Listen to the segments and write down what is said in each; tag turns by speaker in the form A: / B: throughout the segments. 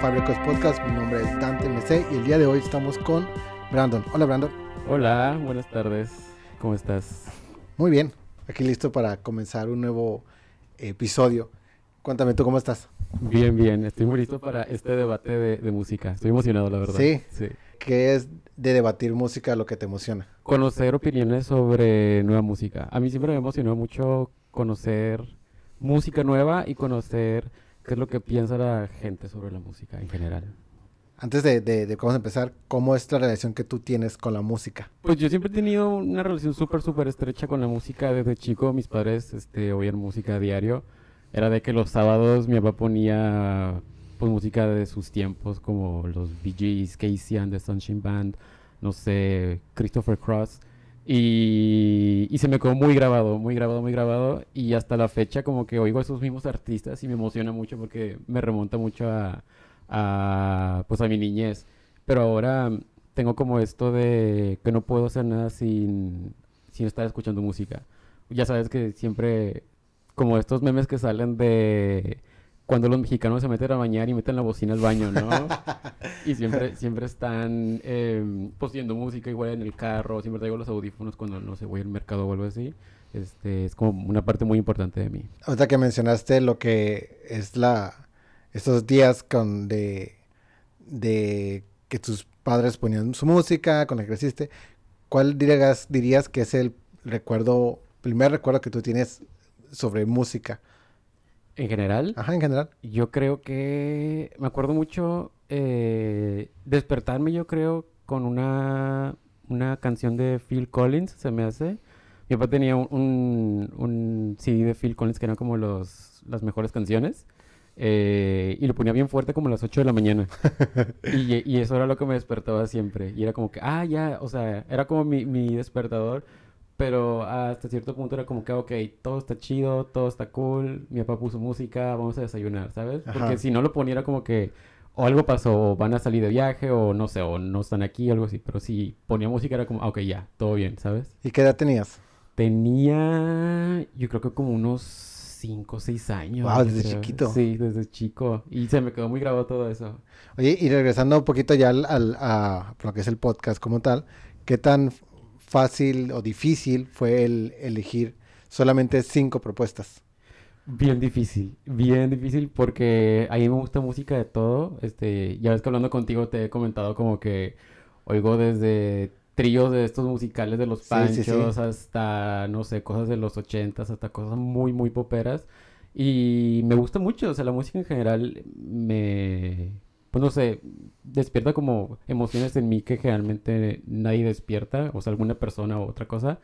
A: Fabricos Podcast. Mi nombre es Dante MC y el día de hoy estamos con Brandon. Hola, Brandon.
B: Hola, buenas tardes. ¿Cómo estás?
A: Muy bien, aquí listo para comenzar un nuevo episodio. Cuéntame tú cómo estás.
B: Bien, bien. Estoy muy listo para este debate de, música. Estoy emocionado, la verdad.
A: Sí. Sí. ¿Qué es de debatir música lo que te emociona?
B: Conocer opiniones sobre nueva música. A mí siempre me emocionó mucho conocer música nueva y conocer qué es lo que piensa la gente sobre la música en general.
A: Antes de, de, de vamos a empezar, ¿cómo es la relación que tú tienes con la música?
B: Pues yo siempre he tenido una relación súper, súper estrecha con la música desde chico. Mis padres este, oían música a diario. Era de que los sábados mi papá ponía pues, música de sus tiempos, como los Bee Gees, Casey and the Sunshine Band, no sé, Christopher Cross. Y, se me quedó muy grabado, muy grabado, muy grabado. Y hasta la fecha como que oigo a esos mismos artistas y me emociona mucho porque me remonta mucho a a, pues a mi niñez. Pero ahora tengo como esto de que no puedo hacer nada sin, sin estar escuchando música. Ya sabes que siempre, como estos memes que salen de cuando los mexicanos se meten a bañar y meten la bocina al baño, ¿no? y siempre, siempre están eh, música igual en el carro, siempre traigo los audífonos cuando, no sé, voy al mercado o algo así. Este, es como una parte muy importante de mí.
A: Ahorita que mencionaste lo que es la, estos días con de, de que tus padres ponían su música, con la que creciste, ¿cuál dirías, dirías que es el recuerdo, primer recuerdo que tú tienes sobre música?
B: ¿En general?
A: Ajá, en general.
B: Yo creo que me acuerdo mucho eh, despertarme, yo creo, con una, una canción de Phil Collins, se me hace. Mi papá tenía un, un, CD de Phil Collins que eran como los, las mejores canciones. Eh, y lo ponía bien fuerte como a las 8 de la mañana. y, y, eso era lo que me despertaba siempre. Y era como que, ah, ya, o sea, era como mi, mi despertador. Pero hasta cierto punto era como que, ok, todo está chido, todo está cool. Mi papá puso música, vamos a desayunar, ¿sabes? Porque si no lo ponía como que o algo pasó, o van a salir de viaje, o no sé, o no están aquí, algo así. Pero si ponía música era como, ah, ok, ya, todo bien, ¿sabes?
A: ¿Y qué edad tenías?
B: Tenía, yo creo que como unos 5 o 6 años.
A: Wow, desde chiquito.
B: Sí, desde chico. Y se me quedó muy grabado todo eso.
A: Oye, y regresando un poquito ya al, a lo que es el podcast como tal, ¿qué tan fácil o difícil fue el elegir solamente cinco propuestas?
B: Bien difícil, bien difícil porque a mí me gusta música de todo. Este, ya ves que hablando contigo te he comentado como que oigo desde tríos de estos musicales de los panchos hasta, no sé, cosas de los ochentas, hasta cosas muy, muy poperas. Y me gusta mucho, o sea, la música en general me, pues no sé, despierta como emociones en mí que generalmente nadie despierta, o sea, alguna persona o otra cosa.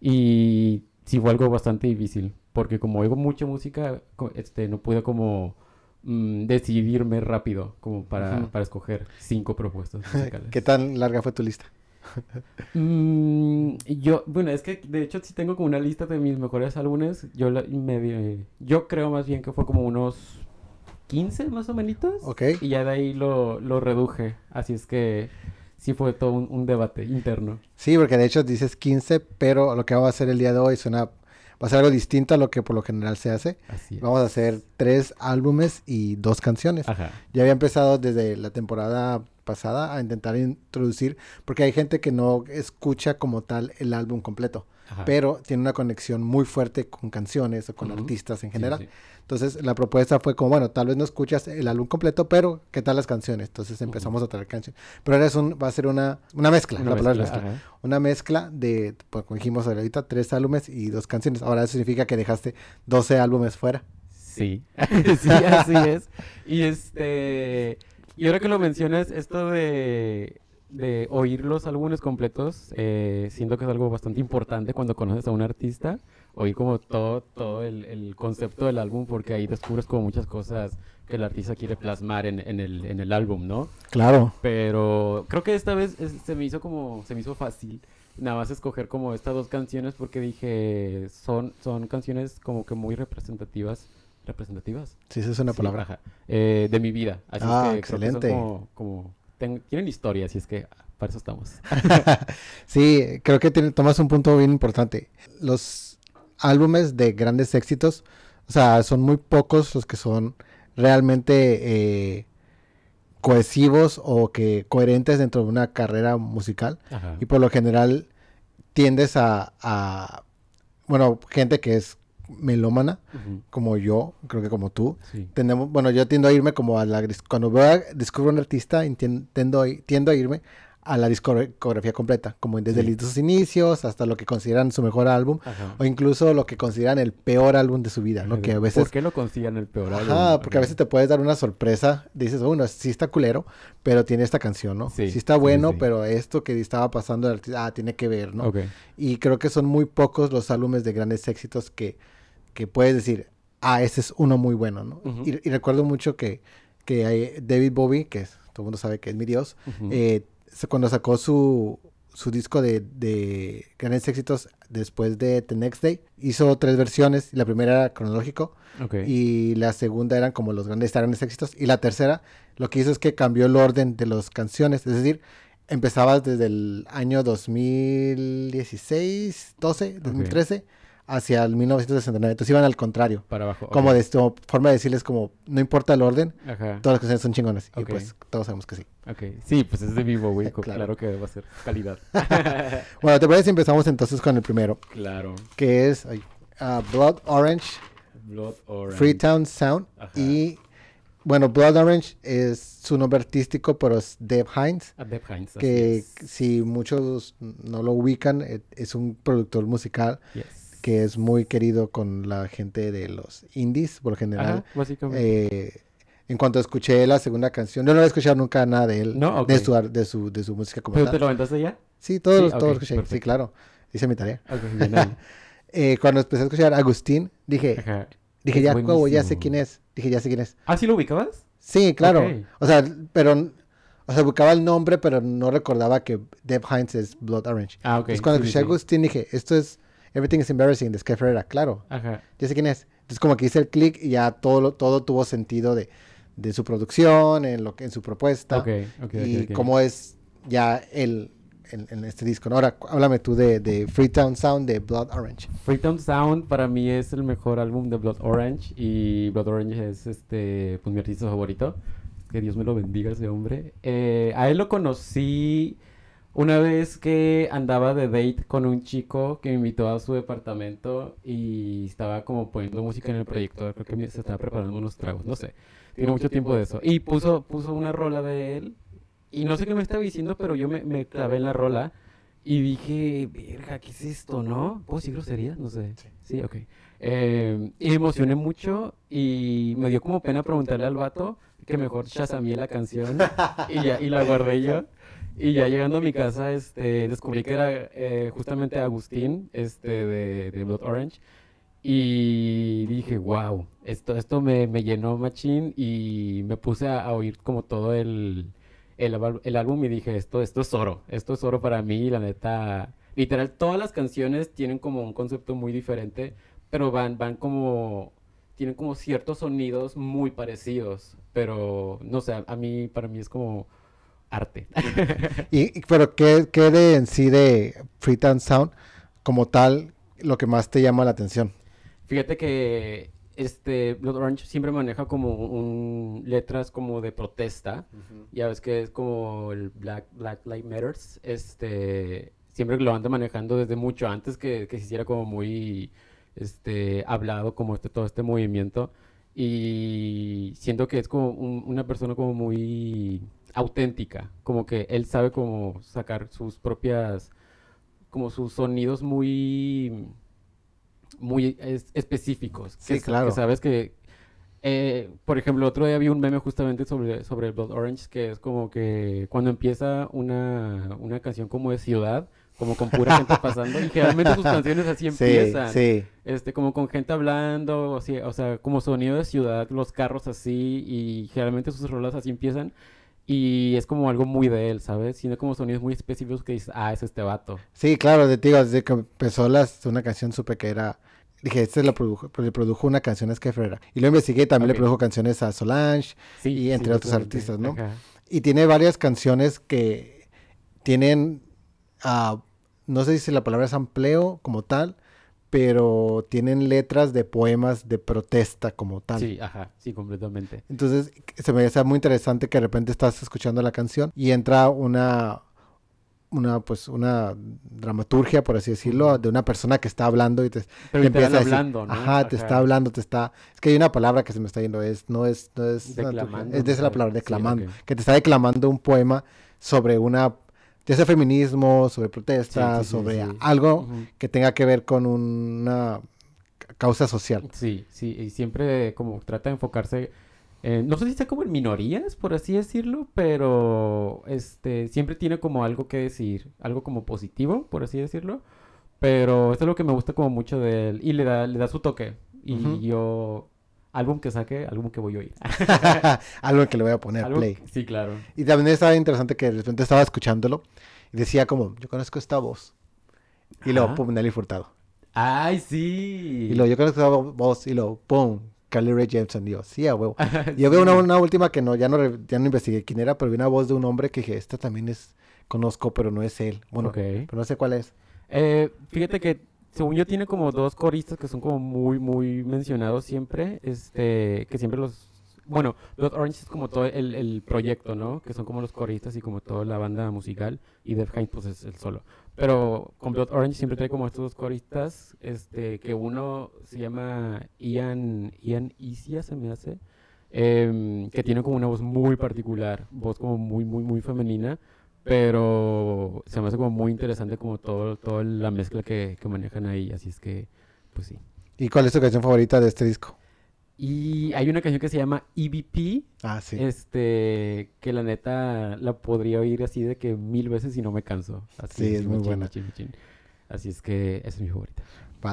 B: Y sí fue algo bastante difícil, porque como oigo mucha música, este, no pude como mm, decidirme rápido como para, para escoger cinco propuestas musicales.
A: ¿Qué tan larga fue tu lista?
B: Mm, yo, bueno, es que de hecho sí tengo como una lista de mis mejores álbumes. Yo, la, me, yo creo más bien que fue como unos 15 más o menos.
A: Ok.
B: Y ya de ahí lo, lo reduje. Así es que sí fue todo un, debate interno.
A: Sí, porque de hecho dices 15, pero lo que vamos a hacer el día de hoy es una... Va a ser algo distinto a lo que por lo general se hace.
B: Así
A: Vamos a hacer tres álbumes y dos canciones.
B: Ajá.
A: Ya había empezado desde la temporada pasada a intentar introducir, porque hay gente que no escucha como tal el álbum completo, pero tiene una conexión muy fuerte con canciones o con artistas en general. Entonces la propuesta fue como, bueno, tal vez no escuchas el álbum completo, pero ¿qué tal las canciones? Entonces empezamos a traer canciones. Pero ahora es un, va a ser una, una mezcla, una, mezcla, Una mezcla de, pues como dijimos ahorita, tres álbumes y dos canciones. Ahora eso significa que dejaste 12 álbumes fuera.
B: Sí, sí, así es. Y este... Y ahora que lo mencionas, esto de, de oír los álbumes completos, eh, siento que es algo bastante importante cuando conoces a un artista, oír como todo, todo el, el, concepto del álbum, porque ahí descubres como muchas cosas que el artista quiere plasmar en, en, el, en el álbum, ¿no?
A: Claro.
B: Pero creo que esta vez se me hizo como, se me hizo fácil nada más escoger como estas dos canciones porque dije, son, son canciones como que muy representativas representativas.
A: Sí, esa es una palabra.
B: Eh, de mi vida. Así
A: ah,
B: es que
A: excelente.
B: como, como tienen historia, así es que para eso estamos.
A: sí, creo que tomas un punto bien importante. Los álbumes de grandes éxitos, o sea, son muy pocos los que son realmente eh, cohesivos o que coherentes dentro de una carrera musical.
B: Ajá.
A: Y por lo general tiendes a, a- bueno, gente que es melómana, como yo, creo que como tú.
B: Sí.
A: Tendemos, bueno, yo tiendo a irme como a la... Cuando veo a- descubro un artista, tiendo, a- tiendo a irme a la discografía completa, como desde
B: Sí.
A: sus inicios hasta lo que consideran su mejor álbum
B: Ajá.
A: o incluso lo que consideran el peor álbum de su vida, ¿no? Que a veces...
B: ¿Por qué lo consigan el peor álbum?
A: Ajá, porque a veces te puedes dar una sorpresa. Dices, bueno, sí está culero, pero tiene esta canción, ¿no?
B: Sí,
A: Sí, está bueno,
B: sí.
A: pero esto que estaba pasando, el artista, ah, tiene que ver, ¿no? Y creo que son muy pocos los álbumes de grandes éxitos que, que puedes decir, ah, ese es uno muy bueno, ¿no? Y, y recuerdo mucho que, que hay- David Bowie, que es- todo el mundo sabe que es mi dios, eh, cuando sacó su, su disco de, de grandes éxitos después de The Next Day, hizo tres versiones. La primera era cronológico, y la segunda eran como los grandes, grandes éxitos. Y la tercera, lo que hizo es que cambió el orden de las canciones. Es decir, empezabas desde el año 2016, 12, 2013, hacia el 1969. Entonces iban al contrario.
B: Para abajo.
A: Como de esto, forma de decirles como, no importa el orden,
B: Ajá.
A: todas las canciones son chingonas. Y pues todos sabemos que sí.
B: Ok. Sí, pues es de vivo, güey.
A: Claro.
B: claro. que va a ser calidad.
A: Bueno, ¿te parece si empezamos entonces con el primero?
B: claro.
A: Que es ay, ah, Blood Orange,
B: Blood Orange.
A: Freetown Sound.
B: Ajá.
A: Y bueno, Blood Orange es su nombre artístico, pero es Dave Hines.
B: A Deb Hines.
A: que si muchos no lo ubican, eh, es un productor musical
B: Yes.
A: Que es muy querido con la gente de los indies, por general.
B: Ajá, básicamente.
A: Eh, en cuanto escuché la segunda canción, yo no había escuchado nunca nada de él,
B: No, ok.
A: de, su, de, su, de su música como
B: ¿Pero te
A: tal.
B: lo aventaste ya?
A: Sí, todos,
B: Sí,
A: los- todos escuché, sí, claro, hice mi tarea.
B: Bien.
A: Eh, cuando empecé a escuchar a Agustín, dije,
B: Ajá.
A: dije,
B: Es
A: ya, huevo, ya sé quién es, dije, ya sé quién es.
B: ¿Ah, sí lo ubicabas?
A: Sí, claro, o sea, pero, o sea, buscaba el nombre, pero no recordaba que Deb Hines es Blood Orange.
B: Ah, ok.
A: Entonces cuando escuché a
B: sí.
A: Agustín dije, esto es Everything is Embarrassing de Sky Ferreira, claro,
B: Ajá.
A: ya sé quién es. Entonces como que hice el clic y ya todo, todo tuvo sentido de, de su producción, en, lo en su propuesta
B: Ok, ok,
A: y
B: ok, ok.
A: cómo es ya el, en, en este disco. ¿no? Ahora, háblame tú de, de Freetown Sound de Blood Orange.
B: Freetown Sound para mí es el mejor álbum de Blood Orange y Blood Orange es este pues mi artista favorito. Que Dios me lo bendiga ese hombre. Eh, a él lo conocí una vez que andaba de date con un chico que me invitó a su departamento y estaba como poniendo música en el proyector. Creo que se estaba preparando unos tragos, no sé. Tiene mucho tiempo de eso. Y puso, puso una rola de él y no sé qué me estaba diciendo, pero yo me, me clavé en la rola y dije, verga, ¿qué es esto, no? ¿Puedo decir groserías? No sé. Sí, ok. Eh, y me emocioné mucho y me dio como pena preguntarle al vato que mejor chasamé la canción y, ya, y la guardé yo. Y ya llegando a mi casa, este, descubrí que era eh, justamente Agustín, este, de, de Blood Orange. Y dije, wow, esto, esto me, me llenó machín y me puse a, a oír como todo el, el, el álbum y dije, esto, esto es oro, esto es oro para mí, la neta. Literal, todas las canciones tienen como un concepto muy diferente, pero van, van como, tienen como ciertos sonidos muy parecidos, pero no sé, a mí, para mí es como arte.
A: Y, pero ¿qué, qué de en sí de Freetown Sound como tal lo que más te llama la atención?
B: Fíjate que este Blood Orange siempre maneja como un letras como de protesta. Ya ves que es como el Black Black Lives Matters. Este siempre lo anda manejando desde mucho antes que, que se hiciera como muy este hablado como este todo este movimiento. Y siento que es como un- una persona como muy auténtica. Como que él sabe cómo sacar sus propias como sus sonidos muy muy es- específicos.
A: Sí,
B: que,
A: claro.
B: que sabes que, eh, por ejemplo, otro día vi un meme justamente sobre, sobre el Blood Orange, que es como que cuando empieza una, una canción como de ciudad, como con pura gente pasando, y generalmente sus canciones así
A: Sí,
B: empiezan.
A: sí.
B: Este, como con gente hablando, o, así, o sea, como sonido de ciudad, los carros así, y generalmente sus rolas así empiezan. Y es como algo muy de él, ¿sabes? Tiene como sonidos muy específicos que dices, ah, es este vato.
A: Sí, claro, te digo, desde que empezó las, una canción supe que era... Dije, este la produjo, le produjo una canción a Sky Ferreira. Y lo investigué, también le produjo canciones a Solange.
B: Sí,
A: Y entre otros artistas, ¿no?
B: Ajá.
A: Y tiene varias canciones que tienen, ah, no sé si la palabra es amplio como tal, pero tienen letras de poemas de protesta como tal.
B: Sí, ajá, sí, completamente.
A: Entonces, se me hace muy interesante que de repente estás escuchando la canción y entra una una pues una dramaturgia por así decirlo de una persona que está hablando y te,
B: Pero empieza hablando, ¿no?
A: ajá, te está hablando te está es que hay una palabra que se me está yendo es no es no es
B: declamando,
A: es de esa la palabra declamando que te está declamando un poema sobre una ya sea feminismo sobre protesta sobre algo que tenga que ver con una causa social
B: sí sí y siempre como trata de enfocarse eh, no sé si está como en minorías, por así decirlo, pero este siempre tiene como algo que decir, algo como positivo, por así decirlo. Pero esto es lo que me gusta como mucho de él y le da, le da su toque. Y yo, álbum que saque, álbum que voy a oír.
A: algo que le voy a poner play.
B: Sí, claro.
A: Y también estaba interesante que de repente estaba escuchándolo y decía como, yo conozco esta voz. Y luego, pum, Nelly Furtado.
B: ¡Ay, sí!
A: Y luego, yo conozco esta voz y luego, pum, Carly Rae Jepsen. Digo, sí, a huevo. Yo veo una, última que no ya, no, ya no investigué quién era, pero vi una voz de un hombre que dije, esta también es, conozco, pero no es él. Bueno, pero no sé cuál es.
B: Eh, fíjate que, según yo, tiene como dos coristas que son como muy, muy mencionados siempre, este, que siempre los... Bueno, Blood Orange es como todo el, el proyecto, ¿no? Que son como los coristas y como toda la banda musical, y Def Hind, pues, es el solo. Pero con Blood Orange siempre trae como estos dos coristas, este, que uno se llama Ian, Ian Isia, se me hace, em, que tiene como una voz muy particular, voz como muy, muy, muy femenina, pero se me hace como muy interesante como todo, toda la mezcla que, que manejan ahí, así es que, pues sí.
A: ¿Y cuál es tu canción favorita de este disco?
B: Y hay una canción que se llama EVP.
A: Ah, sí.
B: Este, que la neta la podría oír así de que mil veces y no me canso. Así
A: sí, es, muy buena.
B: Así es que esa es mi favorita.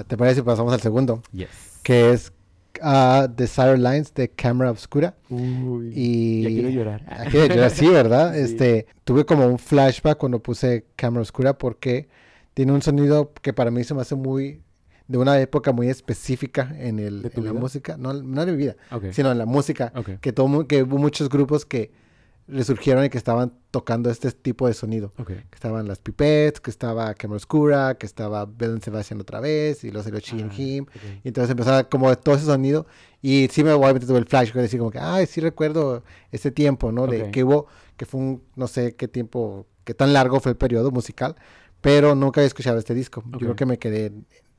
A: ¿Te parece si pasamos al segundo?
B: Yes.
A: Que es uh, Desire Lines de Cámara Obscura.
B: Uy, y... Ya quiero llorar.
A: Ya quiero llorar, sí, ¿verdad? Este, tuve como un flashback cuando puse Cámara Oscura porque tiene un sonido que para mí se me hace muy de una época muy específica en, el, en la música, no, no de mi vida, sino en la música, que, todo, que hubo muchos grupos que resurgieron y que estaban tocando este tipo de sonido. Que estaban las Pipettes, que estaba Camera Oscura, que estaba Belen Sebastian otra vez, y los salió Chi ah, Him. Y entonces empezaba como todo ese sonido. Y sí me obviamente tuve el flash, que decir como que, ay, sí recuerdo ese tiempo, ¿no? De que hubo, que fue un, no sé qué tiempo, qué tan largo fue el periodo musical, pero nunca había escuchado este disco. Yo creo que me quedé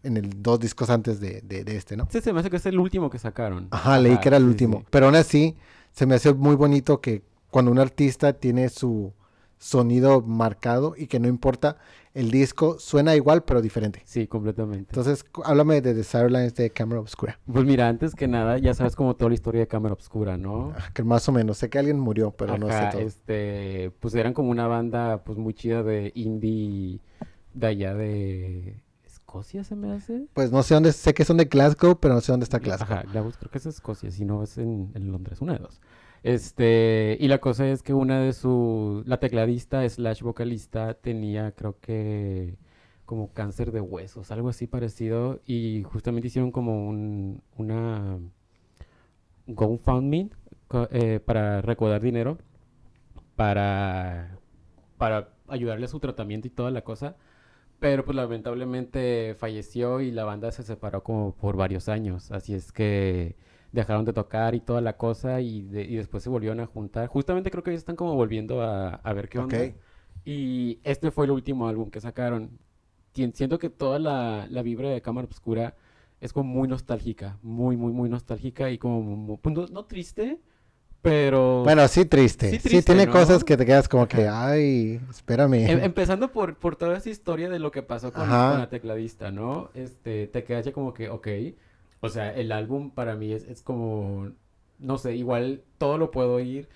A: en el dos discos antes de, de, este, ¿no?
B: Sí, se me hace que es el último que sacaron.
A: Ajá, leí que era el último. Pero aún así, se me hace muy bonito que cuando un artista tiene su sonido marcado y que no importa, el disco suena igual pero diferente.
B: Sí, completamente.
A: Entonces, háblame de Desire Lines de Cámara Obscura.
B: Pues mira, antes que nada, ya sabes como toda la historia de Cámara Obscura, ¿no?
A: Ah, que más o menos, sé que alguien murió, pero no sé todo.
B: este, pues eran como una banda pues muy chida de indie de allá de Escocia se me hace.
A: Pues no sé dónde, sé que son de Glasgow, pero no sé dónde está Glasgow.
B: Ajá, creo que es Escocia, si no es en, Londres, una de dos. Este, y la cosa es que una de sus, la tecladista slash vocalista tenía, creo que, como cáncer de huesos, algo así parecido, y justamente hicieron como un, una GoFundMe eh, para recaudar dinero para, para ayudarle a su tratamiento y toda la cosa. Pero pues lamentablemente falleció y la banda se separó como por varios años. Así es que dejaron de tocar y toda la cosa y, después se volvieron a juntar. Justamente creo que ellos están como volviendo a, ver qué onda. Y este fue el último álbum que sacaron. Siento que toda la, la vibra de Cámara Obscura es como muy nostálgica, muy, muy, muy nostálgica y como, pues, no triste, pero...
A: Bueno, sí triste. Sí, tiene cosas que te quedas como que, ay, espérame.
B: Em, empezando por, por toda esa historia de lo que pasó con, la tecladista, ¿no? Este, te quedas ya como que, ok. O sea, el álbum para mí es, es como, no sé, igual todo lo puedo oír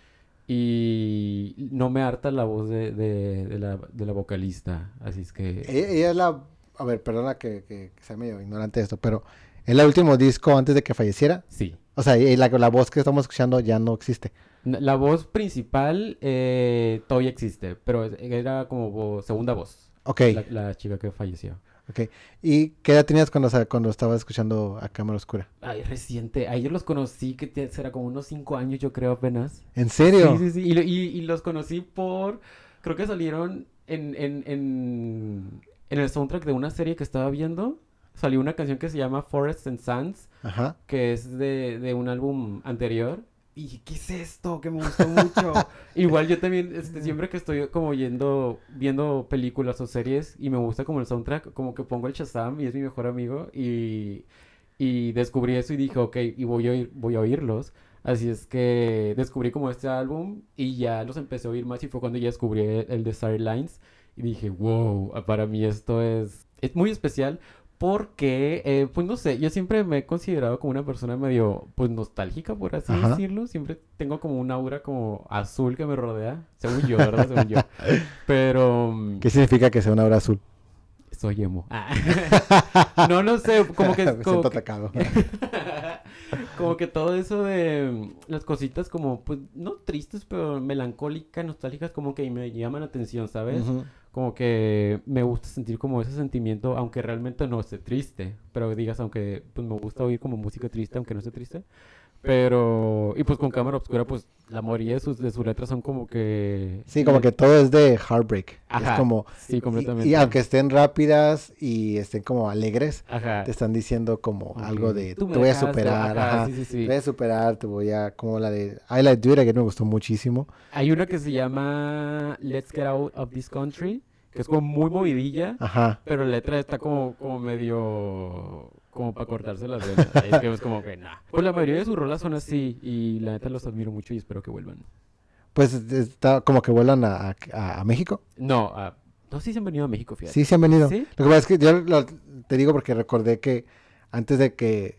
B: y no me harta la voz de, de, la, de la vocalista. Así es que...
A: Ella, es la... A ver, perdona que, que, que sea medio ignorante esto, pero ¿es el último disco antes de que falleciera?
B: Sí.
A: O sea, la, la voz que estamos escuchando ya no existe.
B: La voz principal eh, todavía existe, pero era como segunda voz.
A: Ok.
B: La, chica que falleció.
A: Ok. ¿Y qué edad tenías cuando, cuando estabas escuchando a Cámara Oscura?
B: Ay, reciente. Ayer los conocí, que será como unos cinco años, yo creo, apenas.
A: ¿En serio?
B: Sí, sí, sí. Y, los conocí por... Creo que salieron en, en, en, en el soundtrack de una serie que estaba viendo salió una canción que se llama Forests and Sands,
A: Ajá.
B: que es de, de un álbum anterior. Y dije, ¿qué es esto? Que me gustó mucho. Igual yo también, este, siempre que estoy como yendo, viendo películas o series y me gusta como el soundtrack, como que pongo el Shazam y es mi mejor amigo y, y descubrí eso y dije, ok, y voy a, oír- voy a oírlos. Así es que descubrí como este álbum y ya los empecé a oír más y fue cuando ya descubrí el, de Starry Lines y dije, wow, para mí esto es, es muy especial porque, eh, pues no sé, yo siempre me he considerado como una persona medio, pues nostálgica, por así
A: Ajá.
B: decirlo. Siempre tengo como un aura como azul que me rodea, según yo, ¿verdad? Según yo. Pero
A: ¿Qué significa que sea una obra azul?
B: soy emo. Ah. no, no sé, como que...
A: Me
B: como
A: siento
B: que-
A: atacado.
B: como que todo eso de mm, las cositas como, pues, no tristes, pero melancólicas, nostálgicas, como que me llaman la atención, ¿sabes?
A: Ujú.
B: Como que me gusta sentir como ese sentimiento, aunque realmente no esté triste, pero digas, aunque pues me gusta oír como música triste, aunque no esté triste. Pero, y pues con cámara obscura, pues la mayoría de sus, de sus letras son como que...
A: Sí, como que todo es de heartbreak.
B: Ajá,
A: Es como...
B: sí, completamente.
A: Y, aunque estén rápidas y estén como alegres,
B: Ajá.
A: te están diciendo como algo
B: que,
A: de...
B: "Tú
A: Te
B: me
A: voy a
B: dejaste",
A: superar,
B: ajá,
A: ajá.
B: sí, sí, sí.
A: Te voy a superar, te voy a... Como la de... I Like Do It Again me gustó muchísimo.
B: Hay una que se llama Let's Get Out of This Country, que es como muy movidilla,
A: Ajá.
B: pero la letra está como, como medio... como para cortarse las venas. Es que es como que, nah. Pues la mayoría de sus rolas son así, y la neta los admiro mucho y espero que vuelvan.
A: Pues está como que vuelan a, a- a México.
B: No, ah, no si se han venido a México, fíjate.
A: Sí, se han venido.
B: ¿Sí?
A: Lo que pasa es que yo lo- te digo porque recordé que antes de que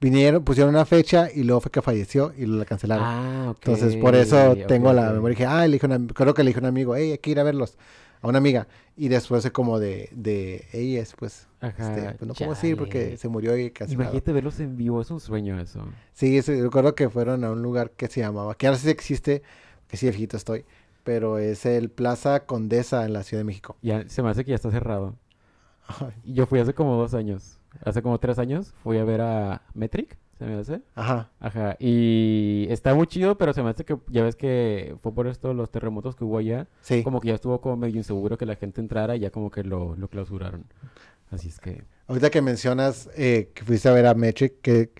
A: vinieron, pusieron una fecha y luego fue que falleció y la cancelaron.
B: Ah, ok.
A: Entonces, por eso tengo la memoria. Dije, ah, le dije una- creo que le dije a un amigo, hey, hay que ir a verlos. A una amiga. Y después como de, de ellas, pues,
B: Ajá,
A: este, pues no podemos ir porque
B: chale.
A: se murió y cancelado.
B: Imagínate verlos en vivo, es un sueño eso.
A: Sí, recuerdo que fueron a un lugar que se llamaba, que ahora sí existe, que sí, viejito estoy, pero es el Plaza Condesa en la Ciudad de México.
B: Ya, se me hace que ya está cerrado.
A: Ay,
B: Yo fui hace como dos años. Hace como tres años fui a ver a Metric, se me hace.
A: Ajá.
B: Ajá. Y está muy chido, pero se me hace que ya ves que fue por esto los terremotos que hubo allá.
A: Sí.
B: Como que ya estuvo como medio inseguro que la gente entrara y ya como que lo, lo clausuraron. Así es que.
A: Ahorita que mencionas eh, que fuiste a ver a Metric, ¿qué,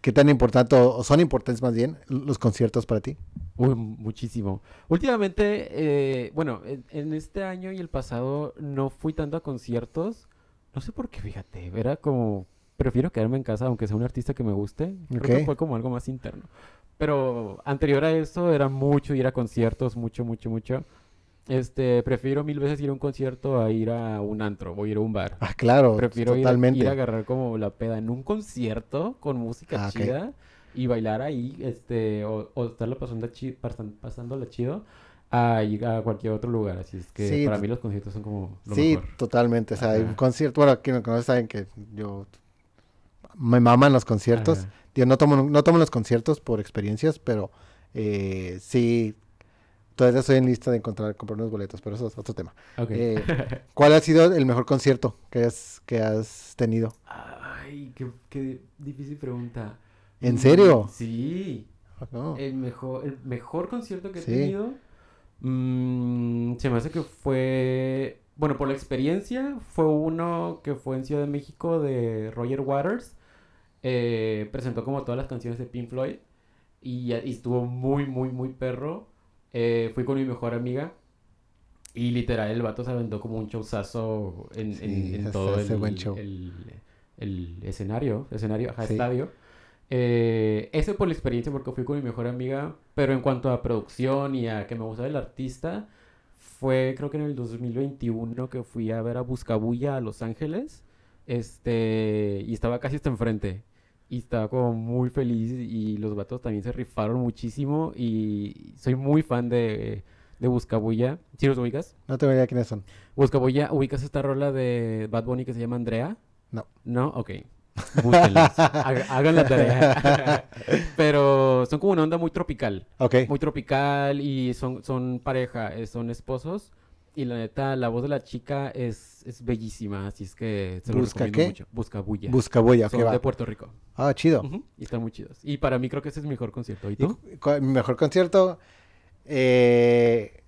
A: qué tan importante, o, son importantes más bien, los conciertos para ti?
B: Uy, muchísimo. Últimamente, eh, bueno, en, en este año y el pasado no fui tanto a conciertos. No sé por qué, fíjate. Era como, prefiero quedarme en casa aunque sea un artista que me guste. Creo que
A: Ok.
B: fue como algo más interno. Pero anterior a eso era mucho ir a conciertos, mucho, mucho, mucho. Este, prefiero mil veces ir a un concierto a ir a un antro o ir a un bar.
A: Ah, claro,
B: Prefiero ir a,
A: totalmente.
B: ir a agarrar como la peda en un concierto con música
A: Ah,
B: chida y bailar ahí, este, o, o estarla pasando chi- pasan- pasándola chido a ir a cualquier otro lugar. Así es que
A: Sí,
B: para mí los conciertos son como lo
A: Sí,
B: mejor.
A: totalmente. O sea, hay un concierto, bueno, quienes me conocen saben que yo me maman los conciertos.
B: Ajá.
A: Yo no tomo, no tomo los conciertos por experiencias, pero eh, sí, todavía estoy en lista de encontrar, comprar unos boletos, pero eso es otro tema. Eh, ¿Cuál ha sido el mejor concierto que has, que has tenido?
B: Ay, qué, qué difícil pregunta.
A: ¿En
B: Mm,
A: serio?
B: Sí.
A: Oh,
B: El mejor, el mejor concierto que he
A: Sí.
B: tenido, mm, se me hace que fue, bueno, por la experiencia, fue uno que fue en Ciudad de México de Roger Waters. Eh, presentó como todas las canciones de Pink Floyd y, y estuvo muy, muy, muy perro. Eh, fui con mi mejor amiga y literal el vato se aventó como un showzazo en,
A: Sí,
B: todo el,
A: buen show.
B: el- el escenario, escenario, ajá,
A: Sí.
B: estadio. Eh, ese por la experiencia porque fui con mi mejor amiga, pero en cuanto a producción y a que me gustaba el artista, fue creo que en el 2021 que fui a ver a Buscabulla a Los Ángeles, este, y estaba casi hasta enfrente, y estaba como muy feliz y los vatos también se rifaron muchísimo y soy muy fan de, de Buscabulla, ¿sí los ubicas?
A: no tengo idea quiénes son.
B: Buscabulla, ¿ubicas esta rola de Bad Bunny que se llama Andrea?
A: No.
B: ¿No? Ok. Búsquenlas. Haga- Hagan la tarea. Pero son como una onda muy tropical.
A: Ok.
B: Muy tropical y son, son pareja, eh, son esposos. Y la neta, la voz de la chica es, es bellísima, así es que se lo
A: ¿Busca
B: recomiendo
A: qué?
B: mucho. Busca bulla.
A: Buscabulla, ok,
B: Son
A: va.
B: de Puerto Rico.
A: Ah, chido.
B: Ujú, Y están muy chidos. Y para mí creo que ese es mi mejor concierto. ¿Y
A: ¿Y
B: tú?
A: cu- mi mejor concierto? Eh,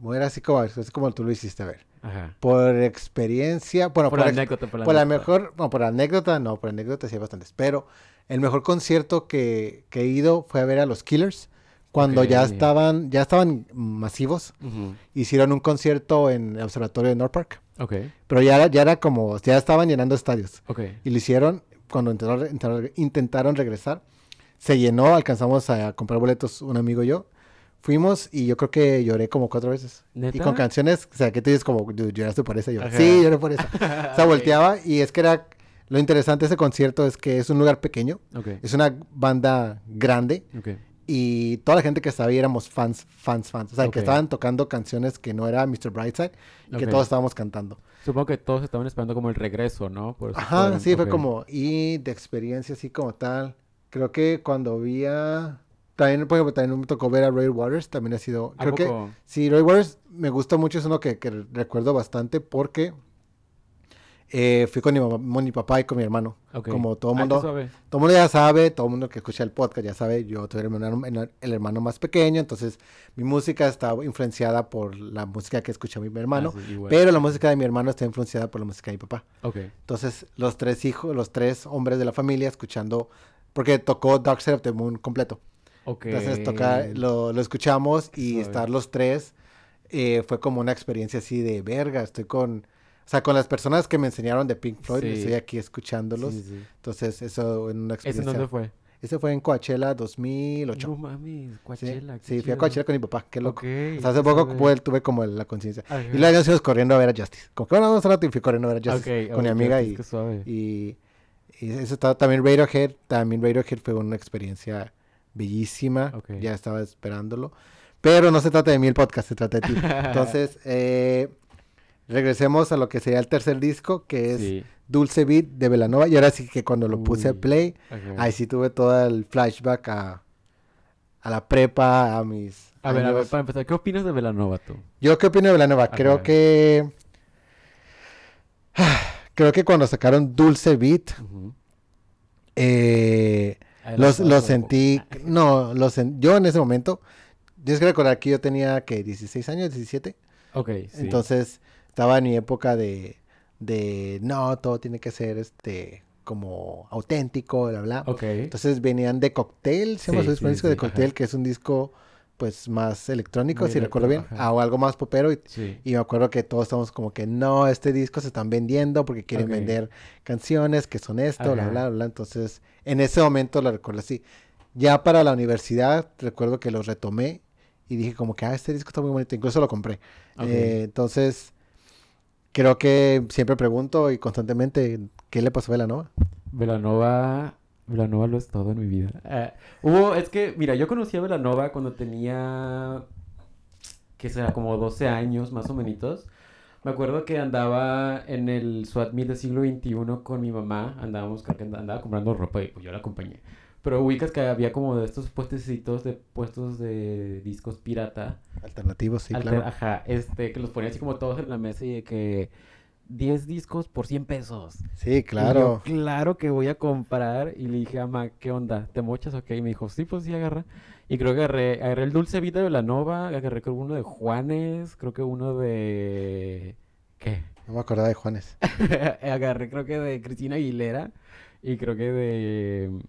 A: voy a ir así como, así como tú lo hiciste, a ver.
B: Ajá.
A: Por experiencia, bueno,
B: Por
A: por,
B: la
A: ex-
B: anécdota, por la
A: por la
B: anécdota.
A: mejor, no, por anécdota, no, por anécdota sí hay bastantes, pero el mejor concierto que, que he ido fue a ver a los Killers cuando ya
B: Ok.
A: estaban, ya estaban masivos,
B: Ujú.
A: hicieron un concierto en el observatorio de North Park, pero ya era, ya era como, ya estaban llenando estadios y lo hicieron cuando intentaron, intentaron- intentaron regresar, se llenó, alcanzamos a comprar boletos un amigo y yo, fuimos y yo creo que lloré como cuatro veces. Y
B: ¿Neta?
A: con canciones, o sea, que tú dices como, "Dude, lloraste por eso, yo,
B: Ajá.
A: sí, lloré por eso. O sea, volteaba y es que era, lo interesante de ese concierto es que es un lugar pequeño,
B: Ok,
A: es una banda grande
B: ok.
A: Y toda la gente que estaba ahí éramos fans, fans, fans. O sea, que estaban tocando canciones que no era Mr. Brightside y que todos estábamos cantando.
B: Supongo que todos estaban esperando como el regreso, ¿no? Por
A: Ajá,
B: fueron,
A: sí, fue como, y de experiencia así como tal. Creo que cuando vi a... También, por ejemplo, también me tocó ver a Ray Waters, también ha sido...
B: ¿A
A: Creo que... Sí, Roy Waters me gusta mucho, es uno que, que recuerdo bastante porque eh, fui con mi, mamá, mi papá y con mi hermano. Como todo
B: Ah, qué
A: mundo, todo mundo ya sabe, todo el mundo que escucha el podcast ya sabe, yo soy el hermano, el hermano más pequeño, entonces mi música está influenciada por la música que escucha mi hermano,
B: Ah, sí,
A: pero la música de mi hermano está influenciada por la música de mi papá.
B: Ok.
A: Entonces los tres hijos, los tres hombres de la familia escuchando, porque tocó Dark Side of the Moon completo.
B: Ok.
A: Entonces toca, lo, lo escuchamos y estar los tres eh, fue como una experiencia así de verga. Estoy con, o sea, con las personas que me enseñaron de Pink Floyd,
B: Sí.
A: estoy aquí escuchándolos.
B: Sí, sí, sí.
A: Entonces eso en una
B: ¿Ese
A: experiencia.
B: dónde fue?
A: Ese fue en Coachella 2008.
B: No mames,
A: Sí,
B: Coachella. qué
A: sí, fui a. Coachella con mi papá, qué loco.
B: Ok,
A: O sea, hace poco pude- tuve como la conciencia. Y luego nos fuimos corriendo a ver a Justice. Como que bueno, vamos a rato y fui corriendo a ver a Justice con
B: ok,
A: mi amiga y, y, y eso estaba también Radiohead. También Radiohead fue una experiencia bellísima. Ya estaba esperándolo. Pero no se trata de mí el podcast, se trata de ti. Entonces, eh, regresemos a lo que sería el tercer disco, que es
B: Sí.
A: Dulce Beat de Velanova. Y ahora sí que cuando lo puse a play, ahí sí tuve todo el flashback a, a la prepa, a mis...
B: A ver, a ver, para empezar, ¿qué opinas de Velanova tú?
A: Yo qué opino de Velanova, creo que... Creo que cuando sacaron Dulce Beat, eh,
B: Ahí
A: los, los sentí... No, los yo en ese momento... Tienes que recordar que yo tenía, que 16 años, 17.
B: Ok, sí.
A: Entonces, estaba en mi época de... De, no, todo tiene que ser, este... Como auténtico, bla, bla. Entonces venían de Cocktail, se llama
B: Sí,
A: su
B: sí,
A: disco de Cocktail,
B: ajá.
A: que es un disco pues más electrónico,
B: Muy
A: si recuerdo bien, o algo más popero. Y, y me acuerdo que todos estamos como que no, este disco se están vendiendo porque quieren vender canciones que son esto, bla,
B: Ajá.
A: bla, bla. Entonces, en ese momento lo recuerdo así. Ya para la universidad, recuerdo que lo retomé y dije como que, ah, este disco está muy bonito, incluso lo compré. Eh, entonces, creo que siempre pregunto y constantemente, ¿qué le pasó a Velanova?
B: Velanova, Velanova lo es todo en mi vida. Eh, hubo, es que, mira, yo conocí a Velanova cuando tenía, que será, como 12 años más o menos. Me acuerdo que andaba en el SWAT Meet del siglo XXI con mi mamá, andábamos, creo andaba comprando ropa y pues yo la acompañé. Pero ubicas que había como de estos puestecitos de puestos de discos pirata.
A: Alternativos, sí,
B: Alter-
A: claro.
B: Ajá, este, que los ponía así como todos en la mesa y de que 10 discos por 100 pesos.
A: Sí,
B: yo,
A: claro.
B: claro que voy a comprar. Y le dije, ama, ¿qué onda? ¿Te mochas? Ok. Y me dijo, sí, pues sí, agarra. Y creo que agarré, agarré el Dulce Vida de Velanova, agarré creo uno de Juanes, creo que uno de... ¿Qué?
A: No me acordaba de Juanes.
B: agarré creo que de Cristina Aguilera y creo que de...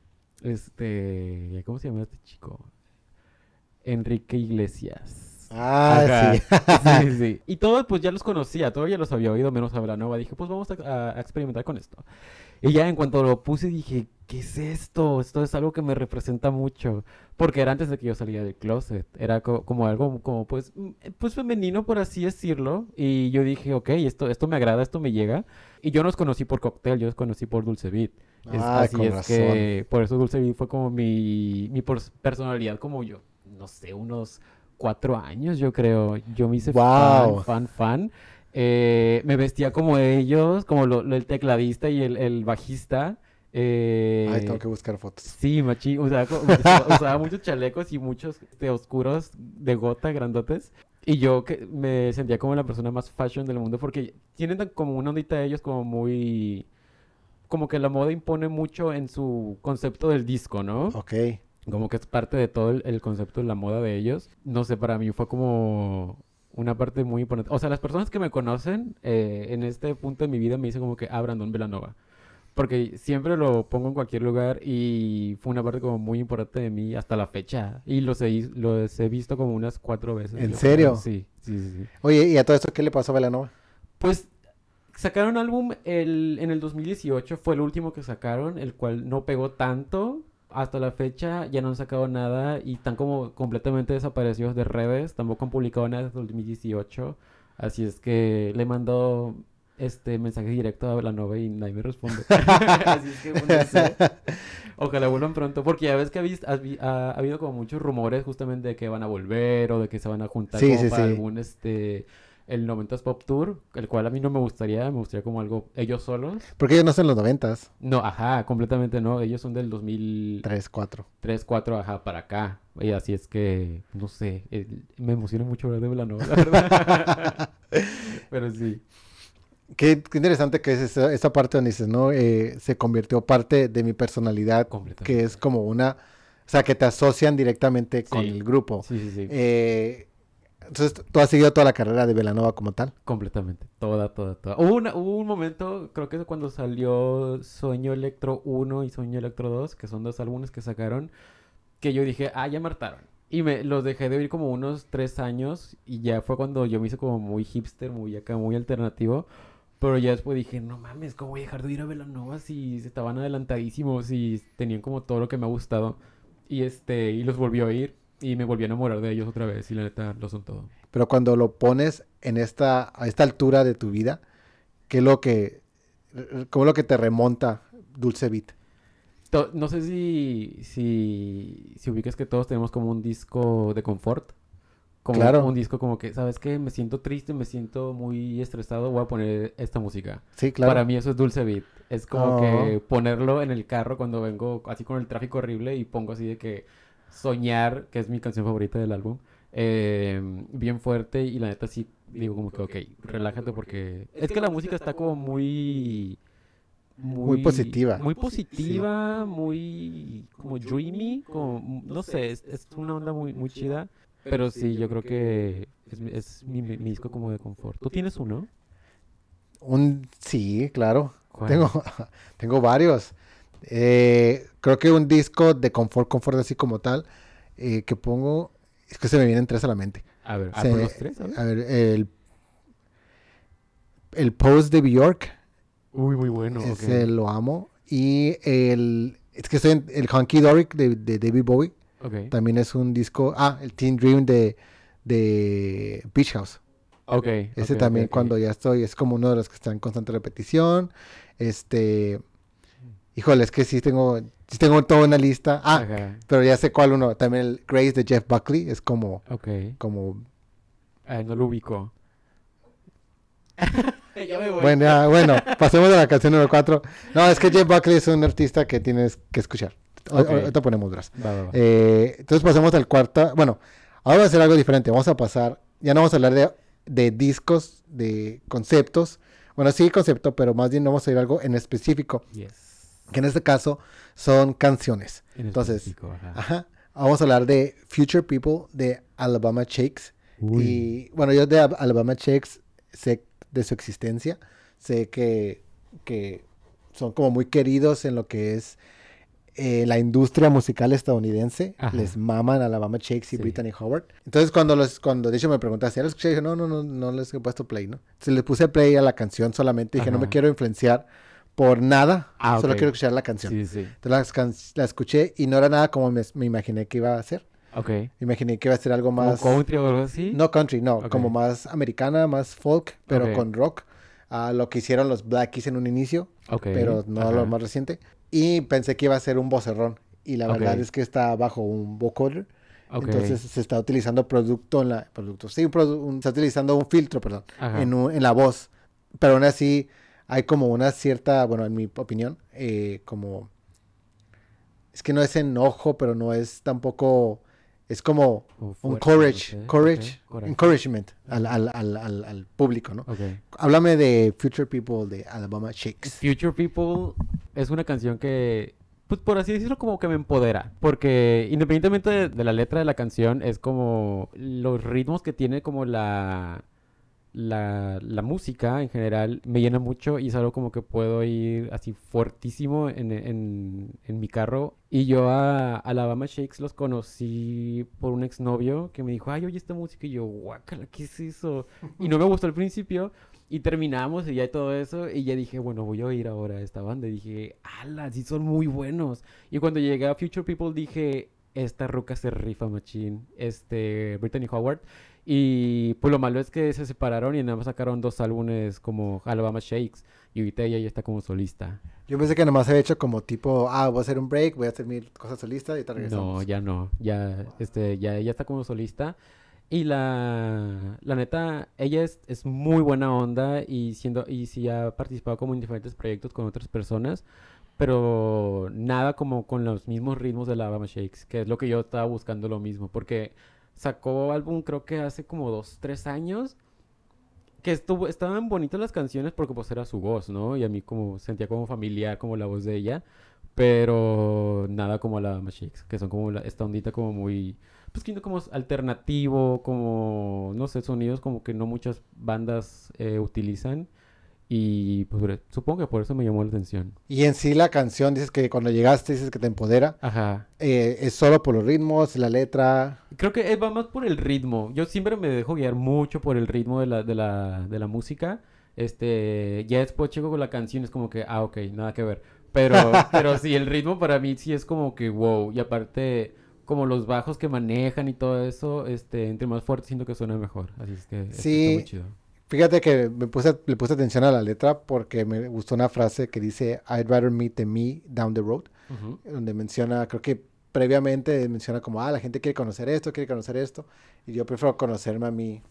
B: Este... ¿Cómo se llama este chico? Enrique Iglesias.
A: Ah, sí.
B: Sí, sí, sí. Y todos, pues ya los conocía, todos ya los había oído, menos a Velanova. Dije, pues vamos a, experimentar con esto. Y ya en cuanto lo puse, dije, ¿qué es esto? Esto es algo que me representa mucho. Porque era antes de que yo saliera del closet. Era co- como algo, como pues, mm, pues femenino, por así decirlo. Y yo dije, ok, esto, esto me agrada, esto me llega. Y yo no los conocí por Cocktail, yo los conocí por Dulce Beat. Es-
A: Ah,
B: así
A: con
B: es que, por eso Dulce Beat fue como mi, mi pers- personalidad, como yo, no sé, unos cuatro años, yo creo. Yo me hice fan, fan, fan. Eh, me vestía como ellos, como lo- lo- el tecladista y el, el bajista. Eh,
A: Ay, tengo que buscar fotos.
B: Sí, machi, usaba, usaba- usaba muchos chalecos y muchos de oscuros de gota, grandotes. Y yo que me sentía como la persona más fashion del mundo porque tienen tan- como una ondita de ellos como muy... Como que la moda impone mucho en su concepto del disco, ¿no?
A: Ok.
B: Como que es parte de todo el, el concepto de la moda de ellos. No sé, para mí fue como una parte muy importante. O sea, las personas que me conocen eh, en este punto de mi vida me dicen como que, ah, Brandon Velanova. Porque siempre lo pongo en cualquier lugar y fue una parte como muy importante de mí hasta la fecha. Y los he, los he visto como unas cuatro veces.
A: ¿En serio?
B: Sí, sí, sí,
A: Oye, ¿y a todo esto qué le pasó a Velanova?
B: Pues sacaron álbum el, en el 2018, fue el último que sacaron, el cual no pegó tanto. Hasta la fecha ya no han sacado nada y están como completamente desaparecidos de redes. Tampoco han publicado nada desde el 2018. Así es que le mandó este mensaje directo a Velanova y nadie me responde. Así es que bueno. Ojalá vuelvan pronto, porque ya ves que ha, vis- has vi- ha, ha habido como muchos rumores justamente de que van a volver o de que se van a juntar
A: Sí,
B: como
A: sí,
B: para
A: sí.
B: algún este el 90s Pop Tour, el cual a mí no me gustaría, me gustaría como algo ellos solos.
A: Porque ellos no son los noventas.
B: No, ajá, completamente no, ellos son del 2003,
A: Tres, cuatro.
B: 4, ajá, para acá. Y así es que, no sé, me emociona mucho hablar de Velanova, la verdad. Pero sí.
A: Qué, qué interesante que es esa, esa parte donde dices, ¿no? Eh, se convirtió parte de mi personalidad,
B: Completamente.
A: que es como una... O sea, que te asocian directamente con el grupo.
B: Sí, sí, sí.
A: Eh, entonces, tú has seguido toda la carrera de Velanova como tal.
B: Completamente. Toda, toda, toda. Hubo, una- hubo un momento, creo que es cuando salió Sueño Electro 1 y Sueño Electro 2, que son dos álbumes que sacaron, que yo dije, ah, ya me hartaron. Y me los dejé de oír como unos tres años y ya fue cuando yo me hice como muy hipster, muy acá, muy alternativo. Pero ya después dije, no mames, ¿cómo voy a dejar de ir a Velanova si estaban adelantadísimos y tenían como todo lo que me ha gustado? Y este, y los volví a oír y me volví a enamorar de ellos otra vez y la neta lo son todo.
A: Pero cuando lo pones en esta, a esta altura de tu vida, ¿qué es lo que, cómo es lo que te remonta Dulce Beat?
B: To- No sé si, si, si ubicas que todos tenemos como un disco de confort. Como
A: Claro.
B: un disco como que, ¿sabes qué? Me siento triste, me siento muy estresado, voy a poner esta música.
A: Sí, claro.
B: Para mí eso es Dulce Beat. Es como
A: Oh.
B: que ponerlo en el carro cuando vengo así con el tráfico horrible y pongo así de que Soñar, que es mi canción favorita del álbum, eh, bien fuerte y la neta sí digo como que, ok, relájate porque es que la música está como muy...
A: Muy positiva.
B: Muy positiva, muy como dreamy, como, no sé, es, es una onda muy, muy chida. Pero sí, yo creo que es, mi- es mi, mi disco como de confort. ¿Tú tienes uno?
A: Un, sí, claro.
B: ¿Cuál?
A: Tengo, tengo varios. Eh, creo que un disco de confort, confort así como tal, eh, que pongo, es que se me vienen tres a la mente.
B: A ver, ¿a
A: Se-
B: los tres? A ver.
A: a ver, el, el Post de Bjork,
B: Uy, muy bueno.
A: ese lo amo. Y el, es que estoy en, el Hunky Doric de, de David Bowie, También es un disco, ah, el Teen Dream de, de Beach House.
B: Ok.
A: Ese también cuando ya estoy, es como uno de los que está en constante repetición. Este, híjole, es que sí tengo, sí tengo toda una lista. Ah, pero ya sé cuál uno. También el Grace de Jeff Buckley es como,
B: Ok.
A: como,
B: Ah, no lo ubico. ya me voy.
A: bueno, ya, bueno, pasemos a la canción número 4. No, es que Jeff Buckley es un artista que tienes que escuchar. O-
B: Ok.
A: Ahorita ponemos otras.
B: Va, va, va.
A: Eh, entonces pasamos al cuarto. Bueno, ahora vamos a hacer algo diferente. Vamos a pasar, ya no vamos a hablar de, de discos, de conceptos. Bueno, sí, concepto, pero más bien vamos a ir a algo en específico.
B: Yes.
A: que en este caso son canciones.
B: En
A: Entonces,
B: ajá.
A: Ajá. Vamos a hablar de Future People de Alabama Shakes.
B: Uy.
A: Y bueno, yo de Al- Alabama Shakes sé de su existencia. Sé que, que son como muy queridos en lo que es eh, la industria musical estadounidense.
B: Ajá.
A: Les maman Alabama Shakes y
B: Sí.
A: Brittany Howard. Entonces cuando los, cuando de hecho me preguntaste, ¿ya lo escuché? Dije, no, no, no, no les he puesto play, ¿no? Entonces le puse play a la canción solamente. Dije, no me quiero influenciar por nada.
B: Ah,
A: Solo quiero escuchar la canción.
B: Sí, sí.
A: Entonces la, la escuché y no era nada como me, me imaginé que iba a ser.
B: Ok.
A: Imaginé que iba a ser algo
B: ¿Como
A: más...
B: country o algo así?
A: No country, no. Como más americana, más folk, pero con rock. a lo que hicieron los Black Keys en un inicio, pero no
B: ajá.
A: lo más reciente. Y pensé que iba a ser un vocerrón. Y la verdad es que está bajo un vocoder. Entonces se está utilizando producto en la... Producto, sí, un produ- un- está utilizando un filtro, perdón, en, un- en la voz. Pero aún así hay como una cierta, bueno, en mi opinión, eh, como... Es que no es enojo, pero no es tampoco... Es como
B: Como
A: un courage, courage, encouragement al, al, al, al, al público, ¿no?
B: Ok.
A: Háblame de Future People de Alabama Shakes.
B: Future People es una canción que pues por así decirlo, como que me empodera. Porque independientemente de, de la letra de la canción, es como los ritmos que tiene como la la, la, música en general me llena mucho y es algo como que puedo ir así fuertísimo en, en, en mi carro. Y yo a Alabama Shakes los conocí por un exnovio que me dijo, ay, oye esta música. Y yo, guácala, ¿qué es eso? Y no me gustó al principio. Y terminamos y ya todo eso. Y ya dije, bueno, voy a oír ahora a esta banda. Y dije, ala, sí son muy buenos. Y cuando llegué a Future People dije, esta ruca se rifa machine. Este, Brittany Howard. Y pues lo malo es que se separaron y nada más sacaron dos álbumes como Alabama Shakes. Y ahorita ella ya está como solista.
A: Yo pensé que nada más había hecho como tipo, ah, voy a hacer un break, voy a hacer mi cosa solista y te regresamos.
B: No, ya no. Ya, este, ya, ya está como solista. Y la, la neta, ella es, es muy buena onda y siendo, y sí ha participado como en diferentes proyectos con otras personas pero nada como con los mismos ritmos de Alabama Shakes, que es lo que yo estaba buscando lo mismo, porque sacó álbum creo que hace como dos, tres años. Que estuvo, estaban bonitas las canciones porque pues era su voz, ¿no? Y a mí como sentía como familiar como la voz de ella. Pero nada como la Machix, que son como la, esta ondita como muy, pues como alternativo, como, no sé, sonidos como que no muchas bandas eh, utilizan. Y pues supongo que por eso me llamó la atención.
A: Y en sí la canción, dices que cuando llegaste dices que te empodera.
B: Ajá.
A: Eh, ¿Es solo por los ritmos, la letra?
B: Creo que va más por el ritmo. Yo siempre me dejo guiar mucho por el ritmo de la, de la, de la música. Este, ya después checo con la canción, es como que, ah, ok, nada que ver. Pero, pero sí, el ritmo para mí sí es como que wow. Y aparte, como los bajos que manejan y todo eso, este, entre más fuerte siento que suena mejor. Así es que
A: sí. está muy chido. Fíjate que me puse, le puse atención a la letra porque me gustó una frase que dice I'd rather meet the me down the road, donde menciona, creo que previamente menciona como, ah, la gente quiere conocer esto, quiere conocer esto, y yo prefiero conocerme a mí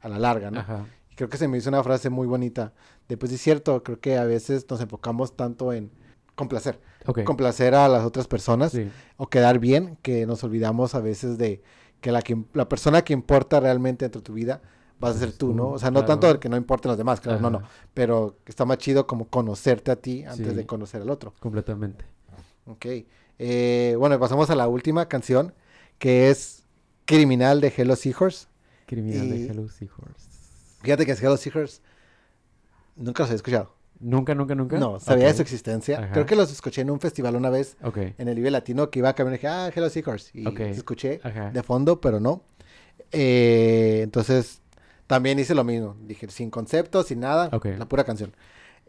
A: a la larga, ¿no? Y creo que se me hizo una frase muy bonita. Después es cierto, creo que a veces nos enfocamos tanto en complacer, complacer a las otras personas o quedar bien, que nos olvidamos a veces de que la, que, la persona que importa realmente dentro de tu vida vas a ser tú, ¿no? O sea, no tanto el que no importen los demás, claro, no, no. Pero está más chido como conocerte a ti antes de conocer al otro.
B: Completamente.
A: Ok. Eh, bueno, pasamos a la última canción, que es Criminal de Hello Seahorse.
B: Criminal de Hello Seahorse.
A: Fíjate que es Hello Seahorse. Nunca los he escuchado.
B: Nunca, nunca, nunca.
A: No, sabía de su existencia. Creo que los escuché en un festival una vez en el Vive Latino que iba a caminar y dije, ah, Hello Seahorse. Y los escuché de fondo, pero no. Eh, entonces también hice lo mismo. Dije, sin concepto, sin nada, la pura canción.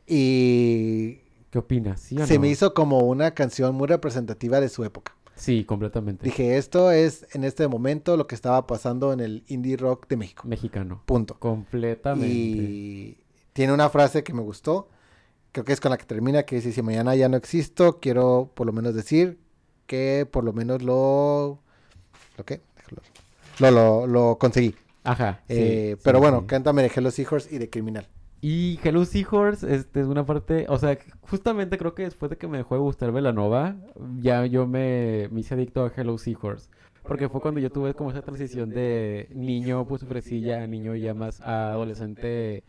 A: Y...
B: ¿Qué opinas?
A: se me hizo como una canción muy representativa de su época.
B: Sí, completamente.
A: Dije, esto es en este momento lo que estaba pasando en el indie rock de México.
B: Mexicano.
A: Punto.
B: Completamente.
A: Y tiene una frase que me gustó, creo que es con la que termina, que dice, si mañana ya no existo, quiero por lo menos decir que por lo menos lo... ¿Lo qué? Lo, lo, lo conseguí.
B: Ajá.
A: Eh, pero bueno, cántame de Hello Seahorse y de Criminal.
B: Y Hello Seahorse este, es una parte, o sea, justamente creo que después de que me dejó de gustar Velanova, ya yo me, me hice adicto a Hello Seahorse. Porque fue cuando yo tuve como esa transición de niño, pues fresilla, niño ya más adolescente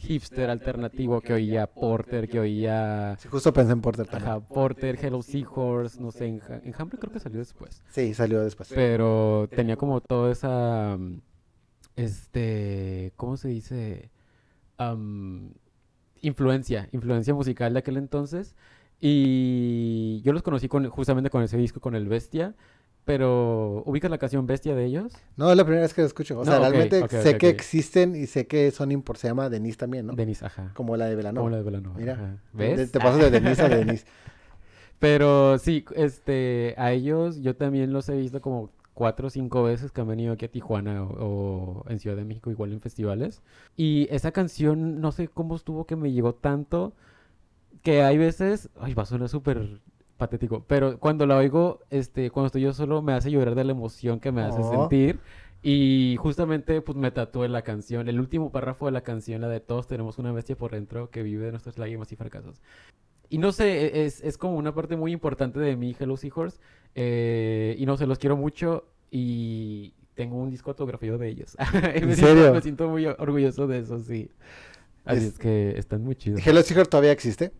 B: hipster alternativo que oía Porter, que oía...
A: Sí, justo pensé en Porter también.
B: Ajá, Porter, Hello Seahorse, no sé, en, en Hambre creo que salió después.
A: Sí, salió después.
B: Pero tenía como toda esa este, ¿cómo se dice? influencia, influencia musical de aquel entonces. Y yo los conocí con, justamente con ese disco, con el Bestia. Pero, ¿ubicas la canción Bestia de ellos?
A: No, es la primera vez que lo escucho. O sea, realmente sé que existen y sé que son por se llama Denise también, ¿no?
B: Denise, ajá.
A: Como la de Velanova.
B: Como la de Velanova.
A: Mira, ¿ves? Te paso de Denise a Denise.
B: Pero sí, este, a ellos yo también los he visto como cuatro o cinco veces que han venido aquí a Tijuana o, en Ciudad de México, igual en festivales. Y esa canción, no sé cómo estuvo que me llegó tanto, que hay veces, ay, va a sonar súper patético, pero cuando la oigo, este, cuando estoy yo solo, me hace llorar de la emoción que me hace oh. sentir. Y justamente, pues me tatué la canción. El último párrafo de la canción, la de todos tenemos una bestia por dentro que vive de nuestras lágrimas y fracasos. Y no sé, e, es, es como una parte muy importante de mi Hello Seahorse. Eh, y no sé, los quiero mucho y tengo un disco autografiado de ellos.
A: ¿En
B: me,
A: serio?
B: Siento, me siento muy orgulloso de eso, sí. Así es, que están muy chidos.
A: ¿Hello Seahorse todavía existe?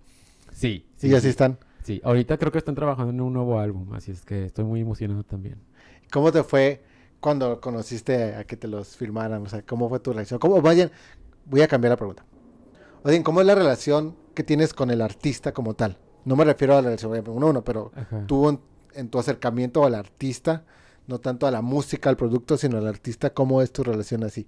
B: Sí.
A: Sí, así están.
B: Sí, ahorita creo que están trabajando en un nuevo álbum, así es que estoy muy emocionado también.
A: ¿Cómo te fue cuando conociste a que te los firmaran? O sea, ¿cómo fue tu relación? ¿Cómo, vayan, voy a cambiar la pregunta. Oye, ¿cómo es la relación que tienes con el artista como tal? No me refiero a la relación uno a uno, pero tú en, tu acercamiento al artista, no tanto a la música, al producto, sino al artista, ¿cómo es tu relación así?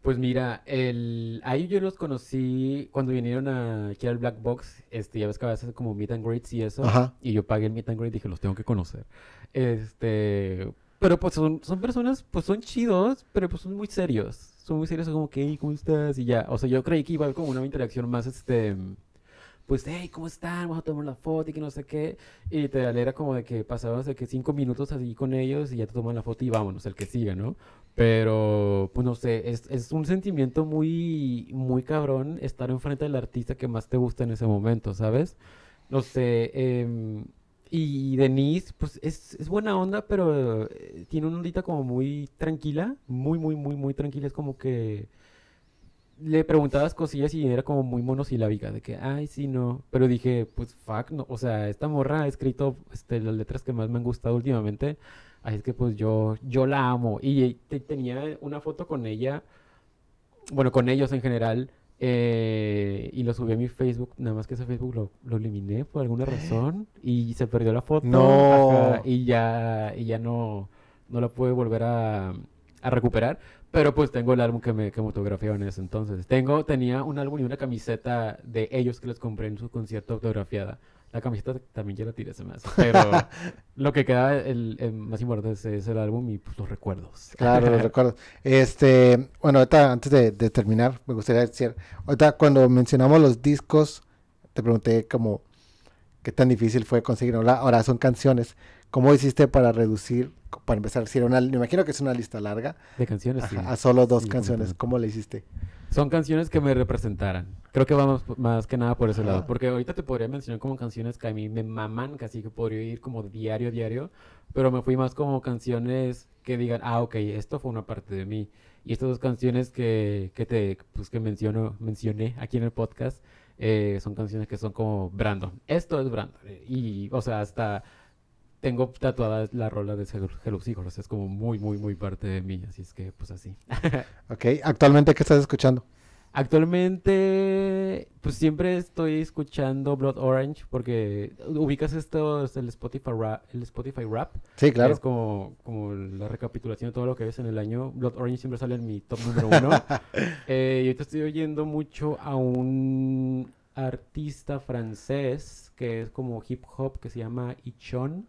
B: Pues mira, el... ahí yo los conocí cuando vinieron aquí al Black Box, este, ya ves que a veces como meet and greets y eso, y yo pagué el meet and greet y dije, los tengo que conocer. Este, pero pues son, son personas, pues son chidos, pero pues son muy serios. Muy serios, como que, hey, ¿cómo estás? Y ya, o sea, yo creí que iba a haber como una interacción más, este, pues, hey, ¿cómo están? Vamos a tomar la foto y que no sé qué. Y te era como de que pasabas de que cinco minutos así con ellos y ya te toman la foto y vámonos, el que siga, ¿no? Pero, pues no sé, es, es un sentimiento muy, muy cabrón estar enfrente del artista que más te gusta en ese momento, ¿sabes? No sé, eh, y Denise, pues es, buena onda, pero eh, tiene una ondita como muy tranquila, muy, muy, muy, muy tranquila. Es como que le preguntabas cosillas y era como muy monosilábica, de que, ay, sí, no. Pero dije, pues, fuck, no. O sea, esta morra ha escrito este, las letras que más me han gustado últimamente. Así es que, pues, yo, yo la amo. Y tenía una foto con ella, bueno, con ellos en general eh, y lo subí a mi Facebook, nada más que ese Facebook lo, lo eliminé por alguna razón y se perdió la foto.
A: No.
B: y ya, y ya no, no la pude volver a, a, recuperar. Pero pues tengo el álbum que me que en ese entonces. Tengo, tenía un álbum y una camiseta de ellos que les compré en su concierto autografiada. La camiseta también ya la tiré ese más. Pero lo que queda el, más importante es, el álbum y pues, los recuerdos.
A: Claro, los recuerdos. Este, bueno, ahorita antes de, terminar, me gustaría decir, ahorita cuando mencionamos los discos, te pregunté como qué tan difícil fue conseguir. Ahora, ahora son canciones. ¿Cómo hiciste para reducir, para empezar a decir una, me imagino que es una lista larga.
B: De canciones,
A: A solo dos canciones. ¿Cómo le hiciste?
B: Son canciones que me representaran. Creo que vamos más que nada por ese lado. Porque ahorita te podría mencionar como canciones que a mí me maman, casi que podría ir como diario, diario. Pero me fui más como canciones que digan, ah, ok, esto fue una parte de mí. Y estas dos canciones que, que te, pues que menciono, mencioné aquí en el podcast, eh, son canciones que son como Brandon. Esto es Brandon. Y, o sea, hasta tengo tatuada la rola de Jerusalén, es como muy, muy, muy parte de mí, así es que pues así.
A: ok, ¿actualmente qué estás escuchando?
B: Actualmente, pues siempre estoy escuchando Blood Orange porque ubicas esto, el Spotify Rap, el Spotify Rap.
A: Sí, claro.
B: Es como, como la recapitulación de todo lo que ves en el año. Blood Orange siempre sale en mi top número uno. eh, y ahorita estoy oyendo mucho a un artista francés que es como hip hop que se llama Ichon.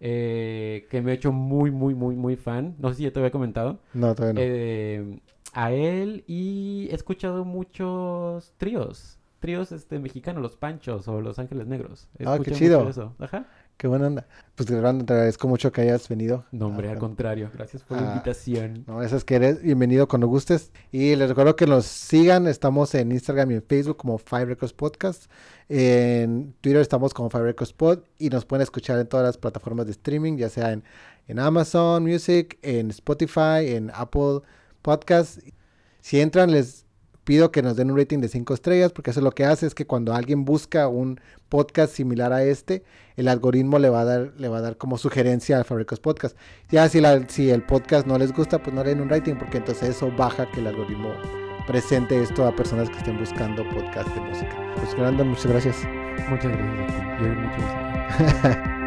B: Eh, que me ha hecho muy, muy, muy, muy fan. No sé si ya te había comentado.
A: No, todavía no.
B: Eh, a él y he escuchado muchos tríos. Tríos este, mexicanos, Los Panchos o Los Ángeles Negros.
A: ah, qué chido. Ajá. Qué buena onda. Pues te agradezco mucho que hayas venido.
B: No, hombre, al contrario. Gracias por la invitación.
A: No, es que eres bienvenido cuando gustes. Y les recuerdo que nos sigan. Estamos en Instagram y en Facebook como Five Records Podcast. En Twitter estamos como Five Records Pod. Y nos pueden escuchar en todas las plataformas de streaming, ya sea en, en Amazon Music, en Spotify, en Apple Podcast. Si entran, les pido que nos den un rating de 5 estrellas, porque eso lo que hace es que cuando alguien busca un podcast similar a este, el algoritmo le va a dar, le va a dar como sugerencia al Fabricos Podcast. Ya si, la, si el podcast no les gusta, pues no le den un rating, porque entonces eso baja que el algoritmo presente esto a personas que estén buscando podcast de música. Pues Fernando, muchas gracias.
B: Muchas gracias a ti. Yo muchas gracias.